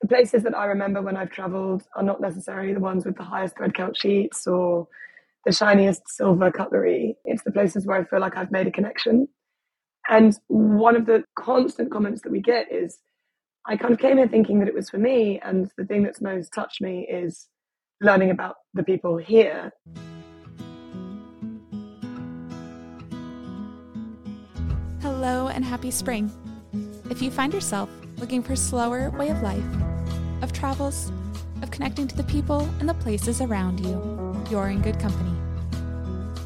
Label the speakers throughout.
Speaker 1: the places that I remember when I've traveled are not necessarily the ones with the highest thread count sheets or the shiniest silver cutlery. It's the places where I feel like I've made a connection. And one of the constant comments that we get is, I kind of came here thinking that it was for me. And the thing that's most touched me is learning about the people here.
Speaker 2: Hello and happy spring. If you find yourself looking for slower way of life, of travels, of connecting to the people and the places around you, you're in good company.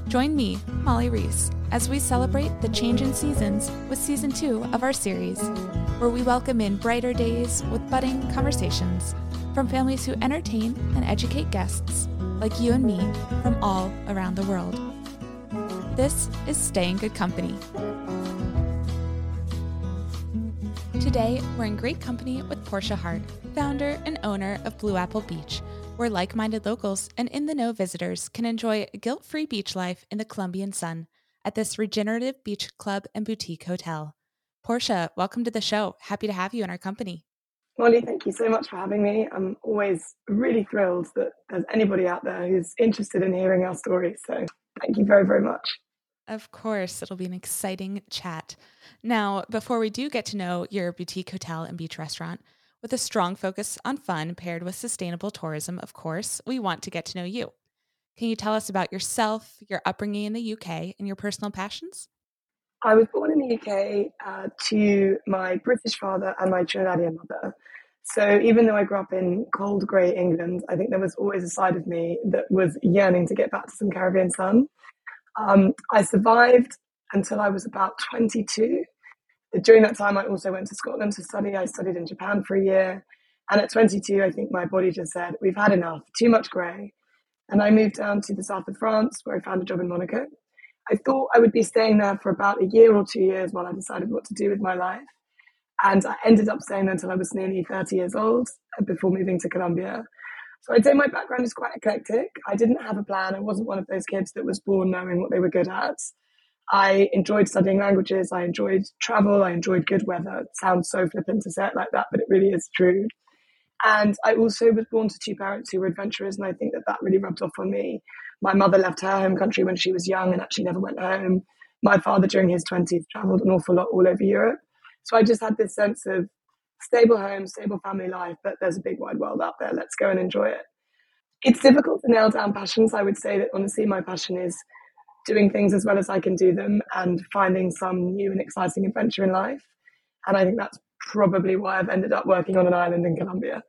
Speaker 2: Join me, Molly Reese, as we celebrate the change in seasons with season two of our series, where we welcome in brighter days with budding conversations from families who entertain and educate guests like you and me from all around the world. This is Stay in Good Company, Today, we're in great company with Portia Hart, founder and owner of Blue Apple Beach, where like minded locals and in the know visitors can enjoy guilt free beach life in the Colombian sun at this regenerative beach club and boutique hotel. Portia, welcome to the show. Happy to have you in our company.
Speaker 1: Molly, thank you so much for having me. I'm always really thrilled that there's anybody out there who's interested in hearing our story. So thank you very, very much.
Speaker 2: Of course, it'll be an exciting chat. Now, before we do get to know your boutique hotel and beach restaurant, with a strong focus on fun paired with sustainable tourism, of course, we want to get to know you. Can you tell us about yourself, your upbringing in the UK, and your personal passions?
Speaker 1: I was born in the UK uh, to my British father and my Trinidadian mother. So even though I grew up in cold, grey England, I think there was always a side of me that was yearning to get back to some Caribbean sun. Um, I survived until I was about 22. During that time, I also went to Scotland to study. I studied in Japan for a year. And at 22, I think my body just said, We've had enough, too much grey. And I moved down to the south of France where I found a job in Monaco. I thought I would be staying there for about a year or two years while I decided what to do with my life. And I ended up staying there until I was nearly 30 years old uh, before moving to Colombia. So I'd say my background is quite eclectic. I didn't have a plan. I wasn't one of those kids that was born knowing what they were good at. I enjoyed studying languages. I enjoyed travel. I enjoyed good weather. It sounds so flippant to say it like that, but it really is true. And I also was born to two parents who were adventurers, and I think that that really rubbed off on me. My mother left her home country when she was young and actually never went home. My father, during his 20s, traveled an awful lot all over Europe. So I just had this sense of stable home, stable family life, but there's a big wide world out there. Let's go and enjoy it. It's difficult to nail down passions. I would say that honestly, my passion is doing things as well as I can do them and finding some new and exciting adventure in life. And I think that's probably why I've ended up working on an island in Colombia.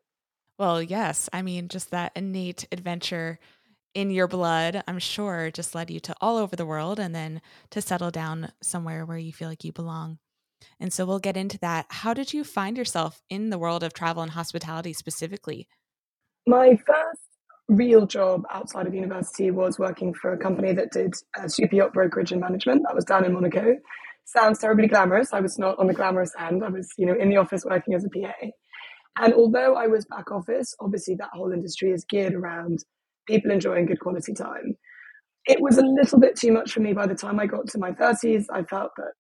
Speaker 2: Well, yes. I mean, just that innate adventure in your blood, I'm sure, just led you to all over the world and then to settle down somewhere where you feel like you belong. And so we'll get into that. How did you find yourself in the world of travel and hospitality specifically?
Speaker 1: My first real job outside of university was working for a company that did uh, super yacht brokerage and management. That was down in Monaco. Sounds terribly glamorous. I was not on the glamorous end. I was, you know, in the office working as a PA. And although I was back office, obviously that whole industry is geared around people enjoying good quality time. It was a little bit too much for me by the time I got to my 30s. I felt that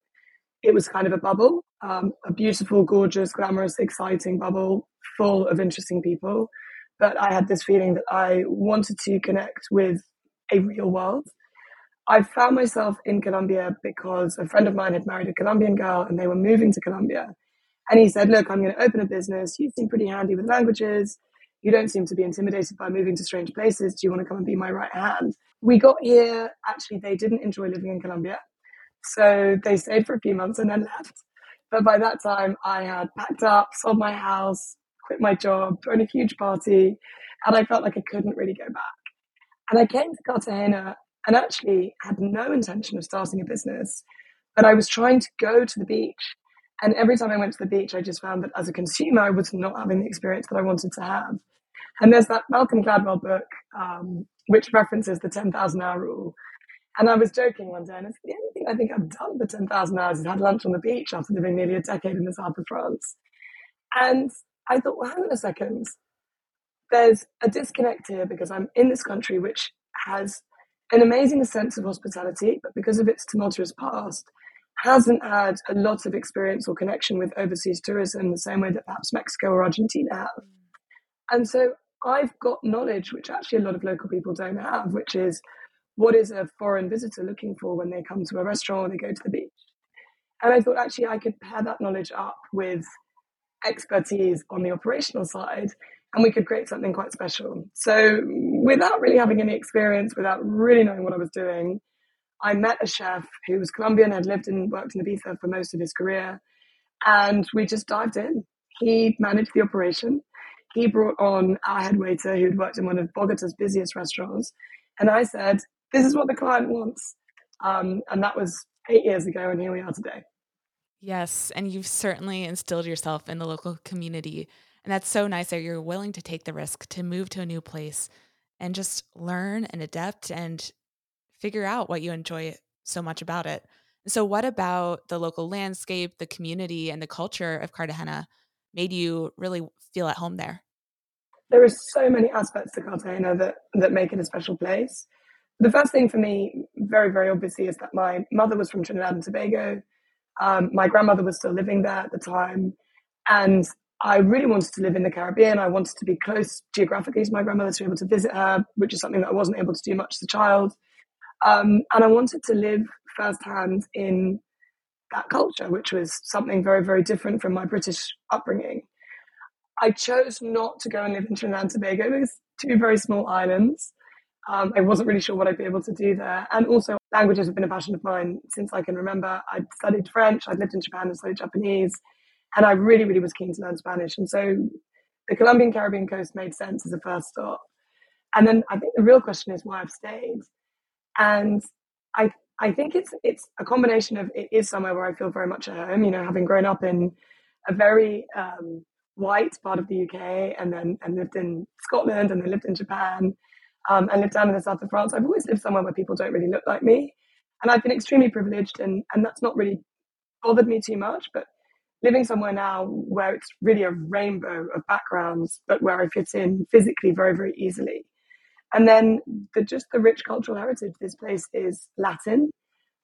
Speaker 1: it was kind of a bubble, um, a beautiful, gorgeous, glamorous, exciting bubble full of interesting people. But I had this feeling that I wanted to connect with a real world. I found myself in Colombia because a friend of mine had married a Colombian girl and they were moving to Colombia. And he said, Look, I'm going to open a business. You seem pretty handy with languages. You don't seem to be intimidated by moving to strange places. Do you want to come and be my right hand? We got here. Actually, they didn't enjoy living in Colombia. So they stayed for a few months and then left. But by that time, I had packed up, sold my house, quit my job, thrown a huge party, and I felt like I couldn't really go back. And I came to Cartagena and actually had no intention of starting a business, but I was trying to go to the beach. And every time I went to the beach, I just found that as a consumer, I was not having the experience that I wanted to have. And there's that Malcolm Gladwell book, um, which references the 10,000 hour rule. And I was joking one day, and it's the only thing I think I've done for 10,000 hours is had lunch on the beach after living nearly a decade in the south of France. And I thought, well, hang on a second. There's a disconnect here because I'm in this country which has an amazing sense of hospitality, but because of its tumultuous past, hasn't had a lot of experience or connection with overseas tourism the same way that perhaps Mexico or Argentina have. And so I've got knowledge which actually a lot of local people don't have, which is what is a foreign visitor looking for when they come to a restaurant or they go to the beach. And I thought actually I could pair that knowledge up with expertise on the operational side and we could create something quite special. So, without really having any experience, without really knowing what I was doing, I met a chef who was Colombian, had lived and worked in Ibiza for most of his career, and we just dived in. He managed the operation. He brought on our head waiter who'd worked in one of Bogota's busiest restaurants. And I said, This is what the client wants. Um, and that was eight years ago, and here we are today.
Speaker 2: Yes, and you've certainly instilled yourself in the local community. And that's so nice that you're willing to take the risk to move to a new place and just learn and adapt and figure out what you enjoy so much about it. So, what about the local landscape, the community, and the culture of Cartagena made you really feel at home there?
Speaker 1: There are so many aspects to Cartagena that, that make it a special place. The first thing for me, very, very obviously, is that my mother was from Trinidad and Tobago. Um, my grandmother was still living there at the time. And I really wanted to live in the Caribbean. I wanted to be close geographically to my grandmother to be able to visit her, which is something that I wasn't able to do much as a child. Um, and I wanted to live firsthand in that culture, which was something very, very different from my British upbringing. I chose not to go and live in Trinidad and Tobago. There's two very small islands. Um, I wasn't really sure what I'd be able to do there. And also, languages have been a passion of mine since I can remember. I'd studied French, I'd lived in Japan and studied Japanese, and I really, really was keen to learn Spanish. And so the Colombian Caribbean coast made sense as a first stop. And then I think the real question is why I've stayed. And I I think it's it's a combination of it is somewhere where I feel very much at home. You know, having grown up in a very um, white part of the UK, and then and lived in Scotland, and then lived in Japan, um, and lived down in the south of France. I've always lived somewhere where people don't really look like me, and I've been extremely privileged, and and that's not really bothered me too much. But living somewhere now where it's really a rainbow of backgrounds, but where I fit in physically very very easily. And then the just the rich cultural heritage. This place is Latin,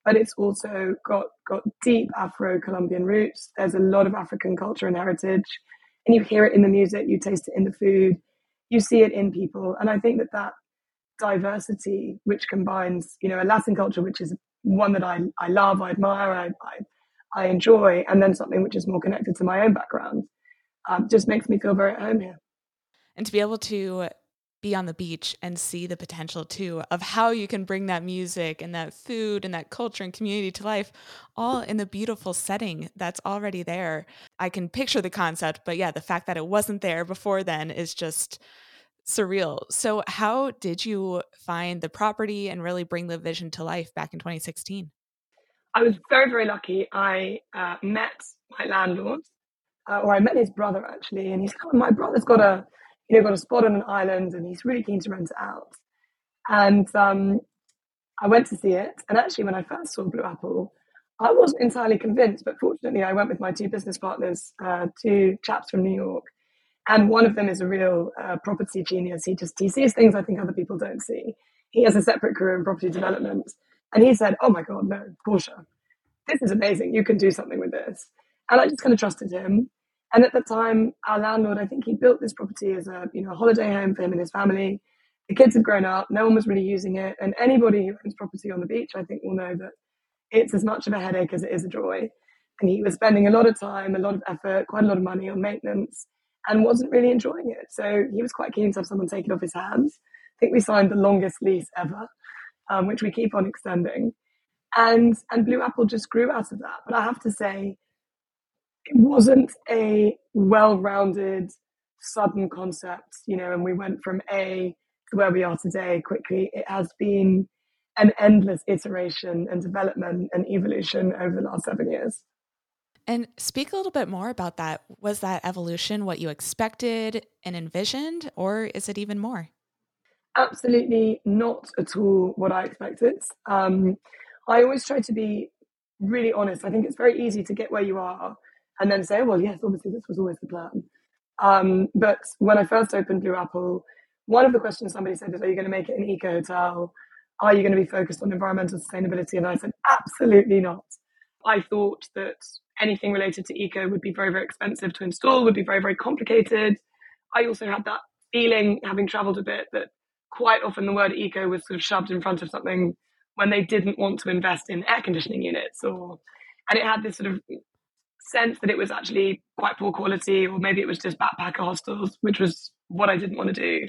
Speaker 1: but it's also got got deep Afro-Colombian roots. There's a lot of African culture and heritage, and you hear it in the music, you taste it in the food, you see it in people, and I think that that diversity, which combines, you know, a Latin culture, which is one that I, I love, I admire, I, I, I enjoy, and then something which is more connected to my own background, um, just makes me feel very at home here.
Speaker 2: And to be able to be on the beach and see the potential too of how you can bring that music and that food and that culture and community to life all in the beautiful setting that's already there. I can picture the concept, but yeah, the fact that it wasn't there before then is just surreal. So, how did you find the property and really bring the vision to life back in 2016?
Speaker 1: I was very, very lucky. I uh, met my landlord, uh, or I met his brother actually, and he's like, my brother's got a, you know, got a spot on an island, and he's really keen to rent it out. And um, I went to see it, and actually, when I first saw Blue Apple, I wasn't entirely convinced, but fortunately, I went with my two business partners, uh, two chaps from New York, and one of them is a real uh, property genius. He just he sees things I think other people don't see. He has a separate career in property development, and he said, "Oh my God, no, Portia, this is amazing. You can do something with this." And I just kind of trusted him. And at the time, our landlord, I think he built this property as a you know a holiday home for him and his family. The kids had grown up, no one was really using it, and anybody who owns property on the beach, I think, will know that it's as much of a headache as it is a joy. And he was spending a lot of time, a lot of effort, quite a lot of money on maintenance and wasn't really enjoying it. So he was quite keen to have someone take it off his hands. I think we signed the longest lease ever, um, which we keep on extending. And and Blue Apple just grew out of that. But I have to say, it wasn't a well-rounded, sudden concept, you know, and we went from A to where we are today quickly. It has been an endless iteration and development and evolution over the last seven years.
Speaker 2: And speak a little bit more about that. Was that evolution what you expected and envisioned, or is it even more?
Speaker 1: Absolutely not at all what I expected. Um, I always try to be really honest. I think it's very easy to get where you are and then say, well, yes, obviously this was always the plan. Um, but when I first opened Blue Apple, one of the questions somebody said is, are you going to make it an eco hotel? Are you going to be focused on environmental sustainability? And I said, absolutely not. I thought that anything related to eco would be very, very expensive to install, would be very, very complicated. I also had that feeling, having traveled a bit, that quite often the word eco was sort of shoved in front of something when they didn't want to invest in air conditioning units or and it had this sort of sense that it was actually quite poor quality or maybe it was just backpacker hostels which was what i didn't want to do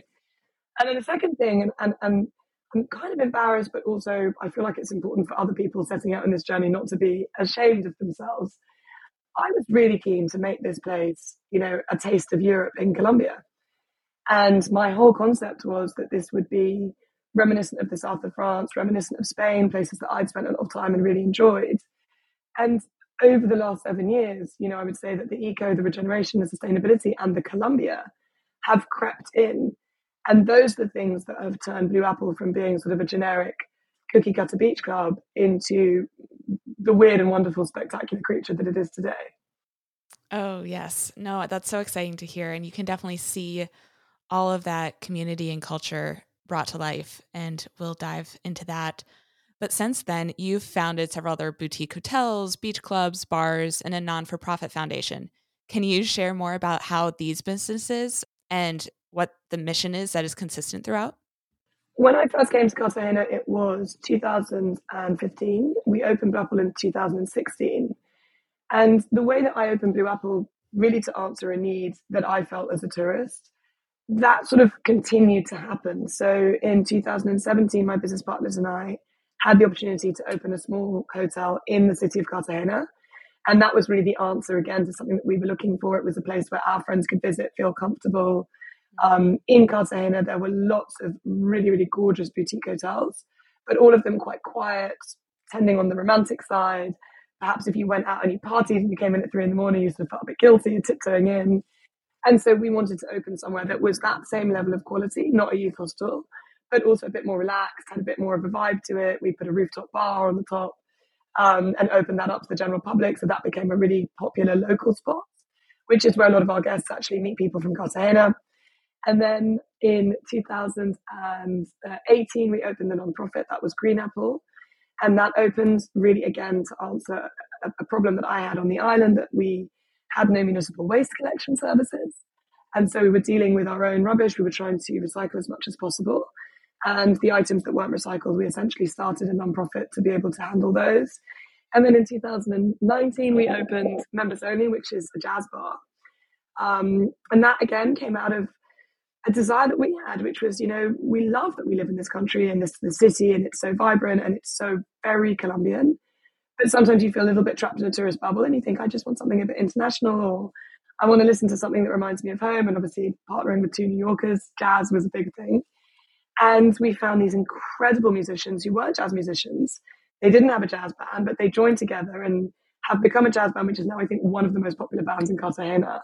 Speaker 1: and then the second thing and, and, and i'm kind of embarrassed but also i feel like it's important for other people setting out on this journey not to be ashamed of themselves i was really keen to make this place you know a taste of europe in colombia and my whole concept was that this would be reminiscent of the south of France, reminiscent of Spain, places that I'd spent a lot of time and really enjoyed. And over the last seven years, you know, I would say that the eco, the regeneration, the sustainability, and the Colombia have crept in. And those are the things that have turned Blue Apple from being sort of a generic cookie cutter beach club into the weird and wonderful, spectacular creature that it is today.
Speaker 2: Oh, yes. No, that's so exciting to hear. And you can definitely see all of that community and culture brought to life, and we'll dive into that. But since then, you've founded several other boutique hotels, beach clubs, bars, and a non for profit foundation. Can you share more about how these businesses and what the mission is that is consistent throughout?
Speaker 1: When I first came to Cartagena, it was 2015. We opened Blue Apple in 2016. And the way that I opened Blue Apple really to answer a need that I felt as a tourist that sort of continued to happen. So in 2017, my business partners and I had the opportunity to open a small hotel in the city of Cartagena. And that was really the answer again to something that we were looking for. It was a place where our friends could visit, feel comfortable. Um, in Cartagena, there were lots of really, really gorgeous boutique hotels, but all of them quite quiet, tending on the romantic side. Perhaps if you went out and you partied and you came in at three in the morning, you sort of felt a bit guilty, tiptoeing in. And so we wanted to open somewhere that was that same level of quality, not a youth hostel, but also a bit more relaxed, had a bit more of a vibe to it. We put a rooftop bar on the top um, and opened that up to the general public. So that became a really popular local spot, which is where a lot of our guests actually meet people from Cartagena. And then in 2018, we opened the nonprofit that was Green Apple. And that opened really again to answer a, a problem that I had on the island that we had no municipal waste collection services. And so we were dealing with our own rubbish. We were trying to recycle as much as possible. And the items that weren't recycled, we essentially started a nonprofit to be able to handle those. And then in 2019, we opened Members Only, which is a jazz bar. Um, and that again came out of a desire that we had, which was, you know, we love that we live in this country and this the city, and it's so vibrant and it's so very Colombian. But sometimes you feel a little bit trapped in a tourist bubble and you think, I just want something a bit international or I want to listen to something that reminds me of home. And obviously, partnering with two New Yorkers, jazz was a big thing. And we found these incredible musicians who weren't jazz musicians. They didn't have a jazz band, but they joined together and have become a jazz band, which is now, I think, one of the most popular bands in Cartagena.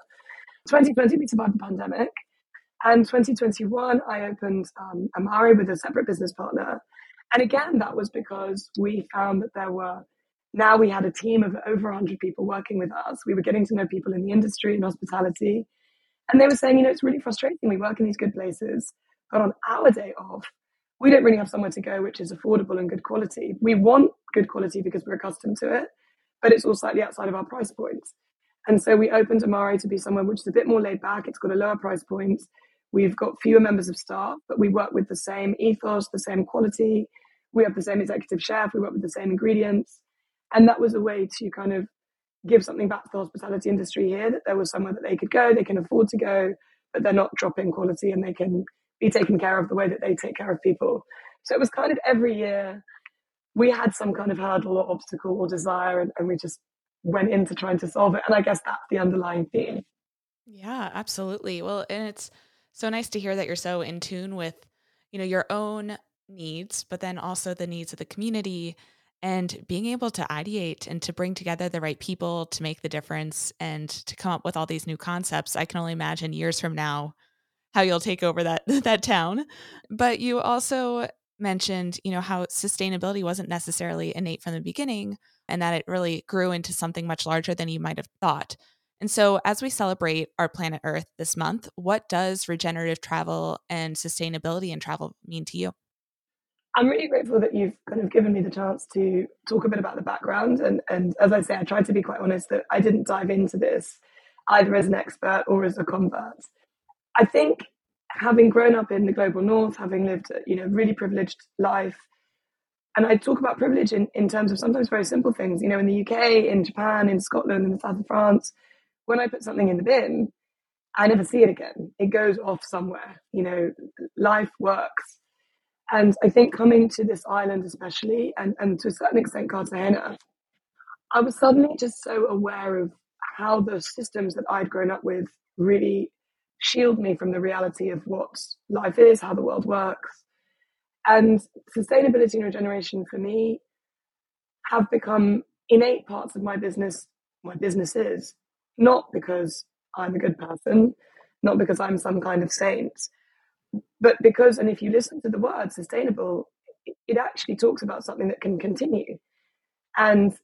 Speaker 1: 2020, we survived the pandemic. And 2021, I opened um, Amare with a separate business partner. And again, that was because we found that there were now we had a team of over 100 people working with us. We were getting to know people in the industry and hospitality. And they were saying, you know, it's really frustrating. We work in these good places, but on our day off, we don't really have somewhere to go which is affordable and good quality. We want good quality because we're accustomed to it, but it's all slightly outside of our price points. And so we opened Amare to be somewhere which is a bit more laid back. It's got a lower price point. We've got fewer members of staff, but we work with the same ethos, the same quality. We have the same executive chef. We work with the same ingredients. And that was a way to kind of give something back to the hospitality industry here that there was somewhere that they could go, they can afford to go, but they're not dropping quality and they can be taken care of the way that they take care of people. So it was kind of every year we had some kind of hurdle or obstacle or desire and, and we just went into trying to solve it. And I guess that's the underlying theme.
Speaker 2: Yeah, absolutely. Well, and it's so nice to hear that you're so in tune with, you know, your own needs, but then also the needs of the community and being able to ideate and to bring together the right people to make the difference and to come up with all these new concepts. I can only imagine years from now how you'll take over that that town. But you also mentioned you know how sustainability wasn't necessarily innate from the beginning and that it really grew into something much larger than you might have thought and so as we celebrate our planet earth this month what does regenerative travel and sustainability in travel mean to you
Speaker 1: I'm really grateful that you've kind of given me the chance to talk a bit about the background. And, and as I say, I tried to be quite honest that I didn't dive into this either as an expert or as a convert. I think having grown up in the global north, having lived a you know really privileged life, and I talk about privilege in, in terms of sometimes very simple things. You know, in the UK, in Japan, in Scotland, in the south of France, when I put something in the bin, I never see it again. It goes off somewhere. You know, life works. And I think coming to this island, especially, and, and to a certain extent, Cartagena, I was suddenly just so aware of how the systems that I'd grown up with really shield me from the reality of what life is, how the world works. And sustainability and regeneration for me have become innate parts of my business, my businesses, not because I'm a good person, not because I'm some kind of saint, but because, and if you listen to the word sustainable, it actually talks about something that can continue. And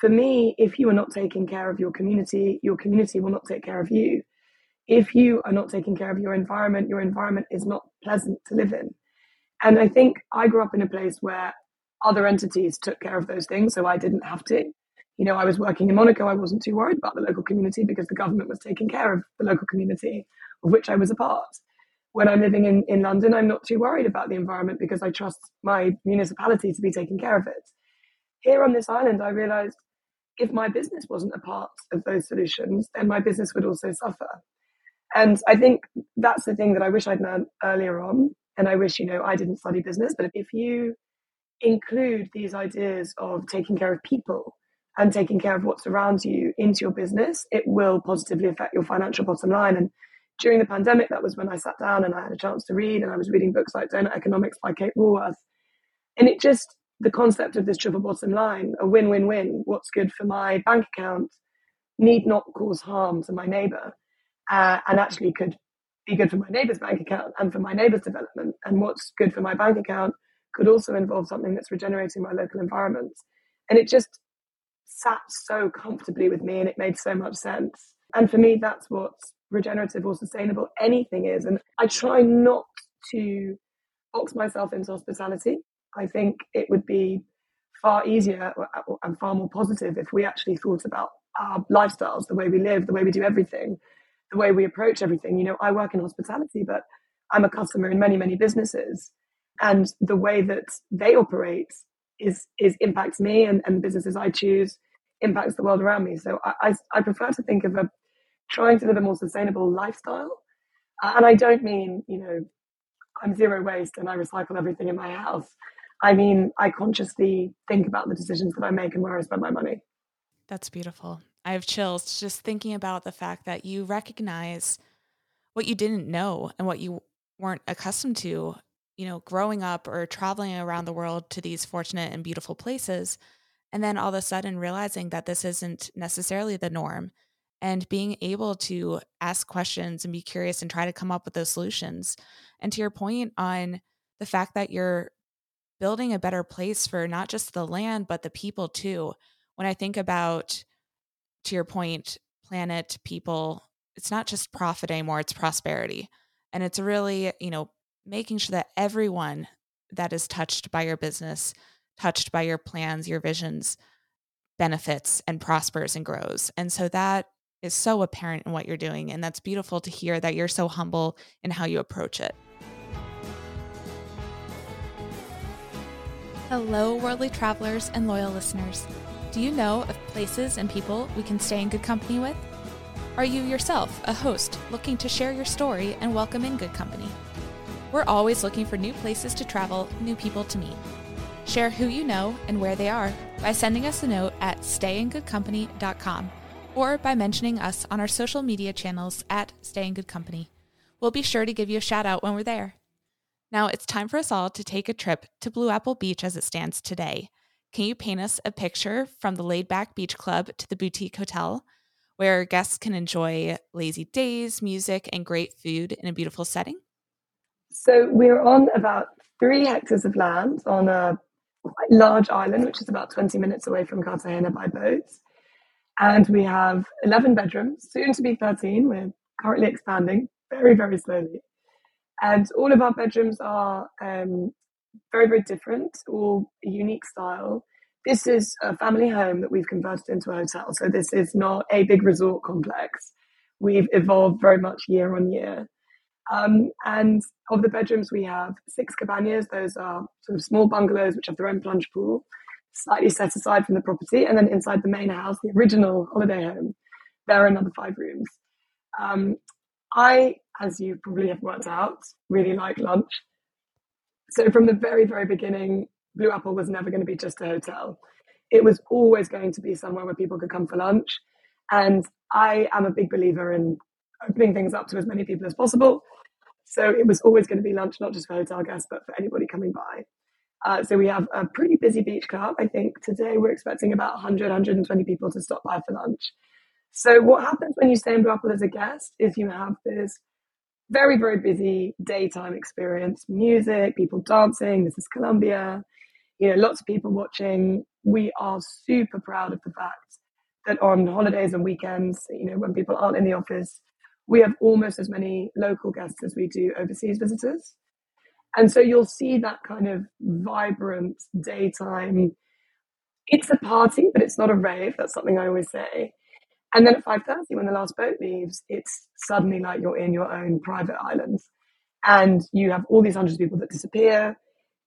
Speaker 1: for me, if you are not taking care of your community, your community will not take care of you. If you are not taking care of your environment, your environment is not pleasant to live in. And I think I grew up in a place where other entities took care of those things, so I didn't have to. You know, I was working in Monaco, I wasn't too worried about the local community because the government was taking care of the local community of which I was a part. When I'm living in, in London, I'm not too worried about the environment because I trust my municipality to be taking care of it. Here on this island, I realized if my business wasn't a part of those solutions, then my business would also suffer. And I think that's the thing that I wish I'd learned earlier on. And I wish, you know, I didn't study business, but if you include these ideas of taking care of people and taking care of what's around you into your business, it will positively affect your financial bottom line. And during the pandemic, that was when I sat down and I had a chance to read, and I was reading books like Doughnut Economics by Kate Raworth. And it just, the concept of this triple bottom line, a win win win, what's good for my bank account need not cause harm to my neighbor uh, and actually could be good for my neighbor's bank account and for my neighbor's development. And what's good for my bank account could also involve something that's regenerating my local environment. And it just sat so comfortably with me and it made so much sense. And for me, that's what regenerative or sustainable anything is. And I try not to box myself into hospitality. I think it would be far easier uh, uh, and far more positive if we actually thought about our lifestyles, the way we live, the way we do everything, the way we approach everything. You know, I work in hospitality, but I'm a customer in many, many businesses. And the way that they operate is is impacts me and, and the businesses I choose impacts the world around me. So I, I, I prefer to think of a trying to live a more sustainable lifestyle. Uh, and I don't mean, you know, I'm zero waste and I recycle everything in my house. I mean, I consciously think about the decisions that I make and where I spend my money.
Speaker 2: That's beautiful. I have chills just thinking about the fact that you recognize what you didn't know and what you weren't accustomed to, you know, growing up or traveling around the world to these fortunate and beautiful places. And then all of a sudden realizing that this isn't necessarily the norm and being able to ask questions and be curious and try to come up with those solutions. And to your point on the fact that you're building a better place for not just the land, but the people too. When I think about to your point, planet, people, it's not just profit anymore, it's prosperity. And it's really, you know, making sure that everyone that is touched by your business, touched by your plans, your visions, benefits and prospers and grows. And so that is so apparent in what you're doing. And that's beautiful to hear that you're so humble in how you approach it. Hello, worldly travelers and loyal listeners. Do you know of places and people we can stay in good company with? Are you yourself a host looking to share your story and welcome in good company? We're always looking for new places to travel, new people to meet. Share who you know and where they are by sending us a note at stayingoodcompany.com or by mentioning us on our social media channels at Stay in Good Company. We'll be sure to give you a shout out when we're there. Now it's time for us all to take a trip to Blue Apple Beach as it stands today. Can you paint us a picture from the laid back beach club to the boutique hotel, where guests can enjoy lazy days, music, and great food in a beautiful setting?
Speaker 1: So we're on about three hectares of land on a large island, which is about 20 minutes away from Cartagena by boat. And we have 11 bedrooms, soon to be 13. We're currently expanding very, very slowly. And all of our bedrooms are um, very, very different, all unique style. This is a family home that we've converted into a hotel. So this is not a big resort complex. We've evolved very much year on year. Um, and of the bedrooms, we have six cabanas. Those are sort of small bungalows which have their own plunge pool, slightly set aside from the property. And then inside the main house, the original holiday home, there are another five rooms. Um, I, as you probably have worked out, really like lunch. So from the very, very beginning, Blue Apple was never going to be just a hotel. It was always going to be somewhere where people could come for lunch. And I am a big believer in opening things up to as many people as possible. So it was always going to be lunch, not just for hotel guests, but for anybody coming by. Uh, so we have a pretty busy beach club. I think today we're expecting about 100, 120 people to stop by for lunch. So what happens when you stay in Blue as a guest is you have this very, very busy daytime experience, music, people dancing. This is Colombia, you know, lots of people watching. We are super proud of the fact that on holidays and weekends, you know, when people aren't in the office, we have almost as many local guests as we do overseas visitors. And so you'll see that kind of vibrant daytime. It's a party, but it's not a rave. That's something I always say. And then at 5.30, when the last boat leaves, it's suddenly like you're in your own private island. And you have all these hundreds of people that disappear.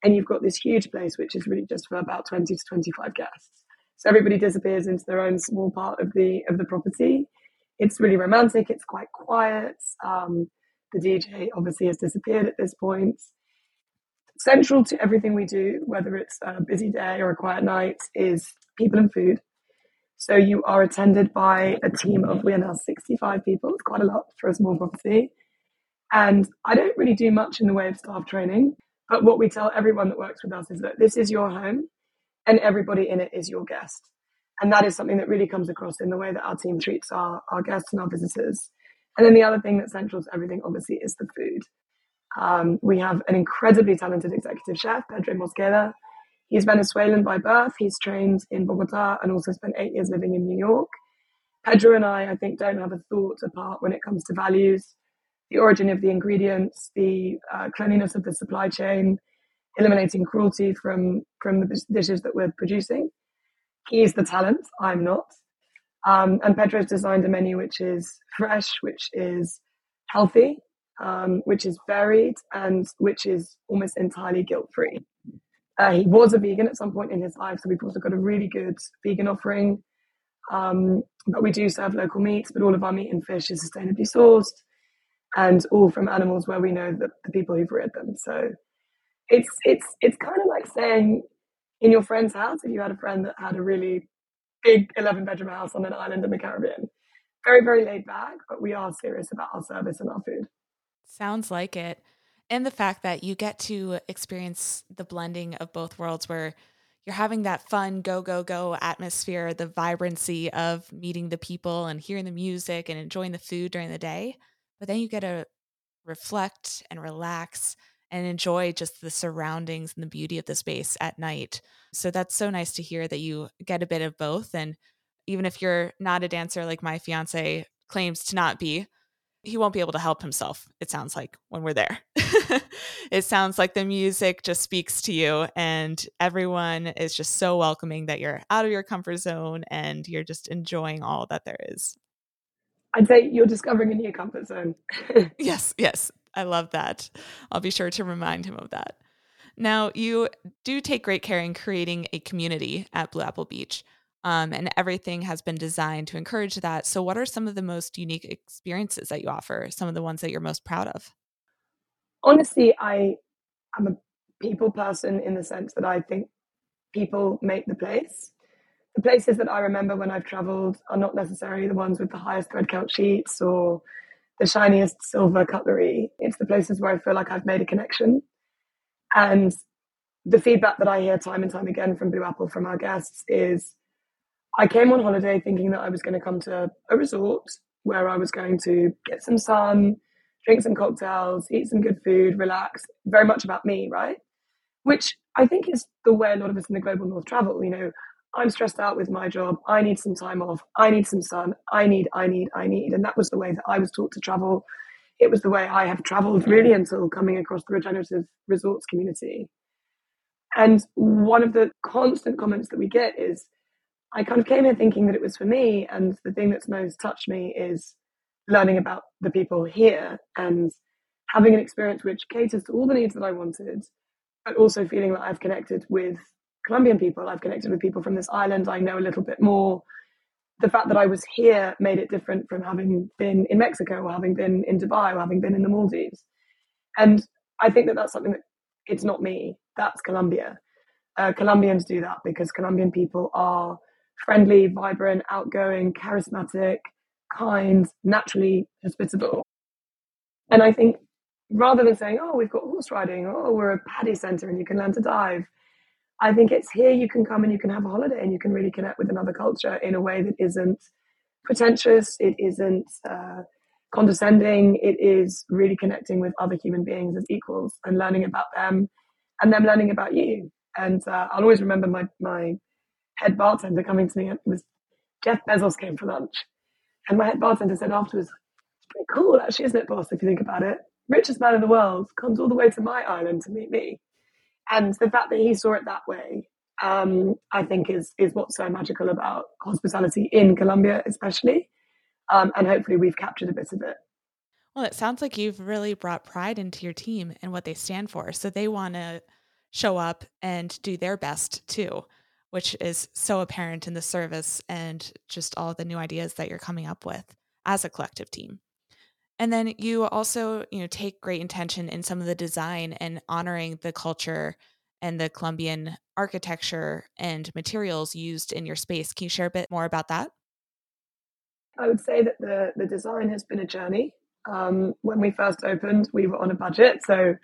Speaker 1: And you've got this huge place, which is really just for about 20 to 25 guests. So everybody disappears into their own small part of the of the property it's really romantic. It's quite quiet. Um, the DJ obviously has disappeared at this point. Central to everything we do, whether it's a busy day or a quiet night, is people and food. So you are attended by a team of, we are now 65 people. It's quite a lot for a small property. And I don't really do much in the way of staff training. But what we tell everyone that works with us is that this is your home and everybody in it is your guest. And that is something that really comes across in the way that our team treats our, our guests and our visitors. And then the other thing that's central to everything, obviously, is the food. Um, we have an incredibly talented executive chef, Pedro Mosqueda. He's Venezuelan by birth. He's trained in Bogota and also spent eight years living in New York. Pedro and I, I think, don't have a thought apart when it comes to values, the origin of the ingredients, the uh, cleanliness of the supply chain, eliminating cruelty from from the dishes that we're producing. He's the talent, I'm not. Um, and Pedro's designed a menu which is fresh, which is healthy, um, which is varied, and which is almost entirely guilt free. Uh, he was a vegan at some point in his life, so we've also got a really good vegan offering. Um, but we do serve local meats, but all of our meat and fish is sustainably sourced and all from animals where we know that the people who've reared them. So it's it's it's kind of like saying in your friend's house if you had a friend that had a really big 11 bedroom house on an island in the Caribbean. Very, very laid back, but we are serious about our service and our food.
Speaker 2: Sounds like it. And the fact that you get to experience the blending of both worlds where you're having that fun go, go, go atmosphere, the vibrancy of meeting the people and hearing the music and enjoying the food during the day. But then you get to reflect and relax and enjoy just the surroundings and the beauty of the space at night. So that's so nice to hear that you get a bit of both. And even if you're not a dancer like my fiance claims to not be, he won't be able to help himself, it sounds like, when we're there. it sounds like the music just speaks to you, and everyone is just so welcoming that you're out of your comfort zone and you're just enjoying all that there is.
Speaker 1: I'd say you're discovering a new comfort zone.
Speaker 2: yes, yes. I love that. I'll be sure to remind him of that. Now, you do take great care in creating a community at Blue Apple Beach, um, and everything has been designed to encourage that. So, what are some of the most unique experiences that you offer? Some of the ones that you're most proud of?
Speaker 1: Honestly, I am a people person in the sense that I think people make the place. The places that I remember when I've traveled are not necessarily the ones with the highest thread count sheets or the shiniest silver cutlery. It's the places where I feel like I've made a connection. And the feedback that I hear time and time again from Blue Apple from our guests is I came on holiday thinking that I was going to come to a resort where I was going to get some sun, drink some cocktails, eat some good food, relax, very much about me, right? Which I think is the way a lot of us in the global north travel. You know, I'm stressed out with my job. I need some time off. I need some sun. I need, I need, I need. And that was the way that I was taught to travel. It was the way I have traveled really until coming across the regenerative resorts community. And one of the constant comments that we get is, I kind of came here thinking that it was for me. And the thing that's most touched me is learning about the people here and having an experience which caters to all the needs that I wanted, but also feeling that I've connected with Colombian people. I've connected with people from this island. I know a little bit more. The fact that I was here made it different from having been in Mexico or having been in Dubai or having been in the Maldives. And I think that that's something that it's not me, that's Colombia. Uh, Colombians do that because Colombian people are friendly, vibrant, outgoing, charismatic, kind, naturally hospitable. And I think rather than saying, oh, we've got horse riding, oh, we're a PADI center and you can learn to dive, I think it's here you can come and you can have a holiday and you can really connect with another culture in a way that isn't pretentious, it isn't uh, condescending, it is really connecting with other human beings as equals and learning about them and them learning about you. And uh, I'll always remember my, my head bartender coming to me. It was Jeff Bezos came for lunch. And my head bartender said afterwards, it's pretty cool actually, isn't it, boss, if you think about it? Richest man in the world comes all the way to my island to meet me. And the fact that he saw it that way, um, I think is is what's so magical about hospitality in Colombia, especially. Um, and hopefully we've captured a bit of it.
Speaker 2: Well, it sounds like you've really brought pride into your team and what they stand for. So they want to show up and do their best too, which is so apparent in the service and just all the new ideas that you're coming up with as a collective team. And then you also, you know, take great intention in some of the design and honoring the culture and the Colombian architecture and materials used in your space. Can you share a bit more about that?
Speaker 1: I would say that the, the design has been a journey. Um, when we first opened, we were on a budget. So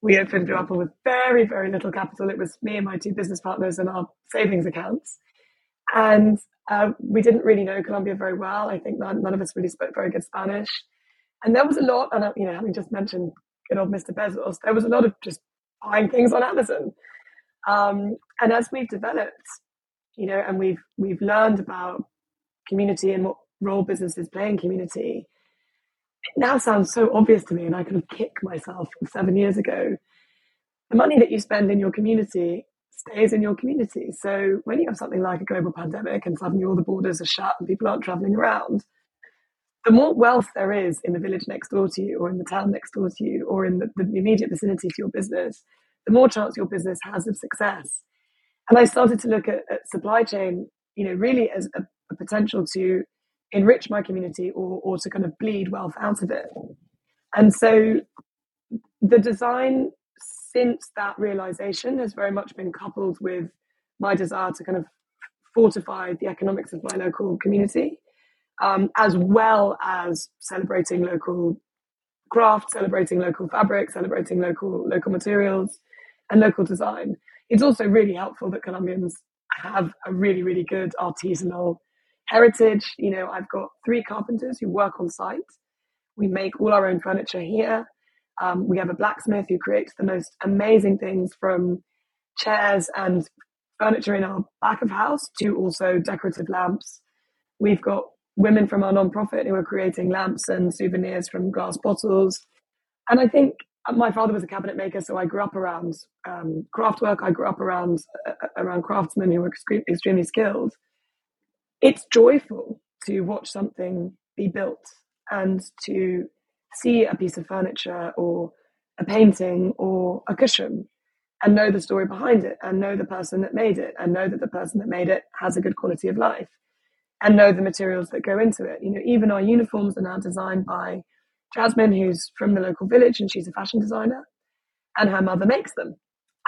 Speaker 1: we opened Apple with very, very little capital. It was me and my two business partners and our savings accounts. And uh, we didn't really know Colombia very well. I think none, none of us really spoke very good Spanish. And there was a lot, and you know, having just mentioned good old Mr. Bezos, there was a lot of just buying things on Amazon. Um, and as we've developed, you know, and we've we've learned about community and what role businesses play in community, it now sounds so obvious to me, and I kind of kick myself from seven years ago. The money that you spend in your community stays in your community. So when you have something like a global pandemic and suddenly all the borders are shut and people aren't traveling around, the more wealth there is in the village next door to you or in the town next door to you or in the, the immediate vicinity to your business, the more chance your business has of success. And I started to look at, at supply chain, you know, really as a, a, potential to enrich my community or, or to kind of bleed wealth out of it. And so the design since that realization has very much been coupled with my desire to kind of fortify the economics of my local community um, as well as celebrating local craft, celebrating local fabric, celebrating local local materials and local design. It's also really helpful that Colombians have a really, really good artisanal heritage. You know, I've got three carpenters who work on site. We make all our own furniture here. Um, we have a blacksmith who creates the most amazing things from chairs and furniture in our back of house to also decorative lamps. We've got women from our nonprofit who are creating lamps and souvenirs from glass bottles. And I think my father was a cabinet maker, so I grew up around um, craft work. I grew up around uh, around craftsmen who were extremely skilled. It's joyful to watch something be built and to see a piece of furniture or a painting or a cushion and know the story behind it and know the person that made it and know that the person that made it has a good quality of life and know the materials that go into it. You know, even our uniforms are now designed by Jasmine, who's from the local village and she's a fashion designer, and her mother makes them.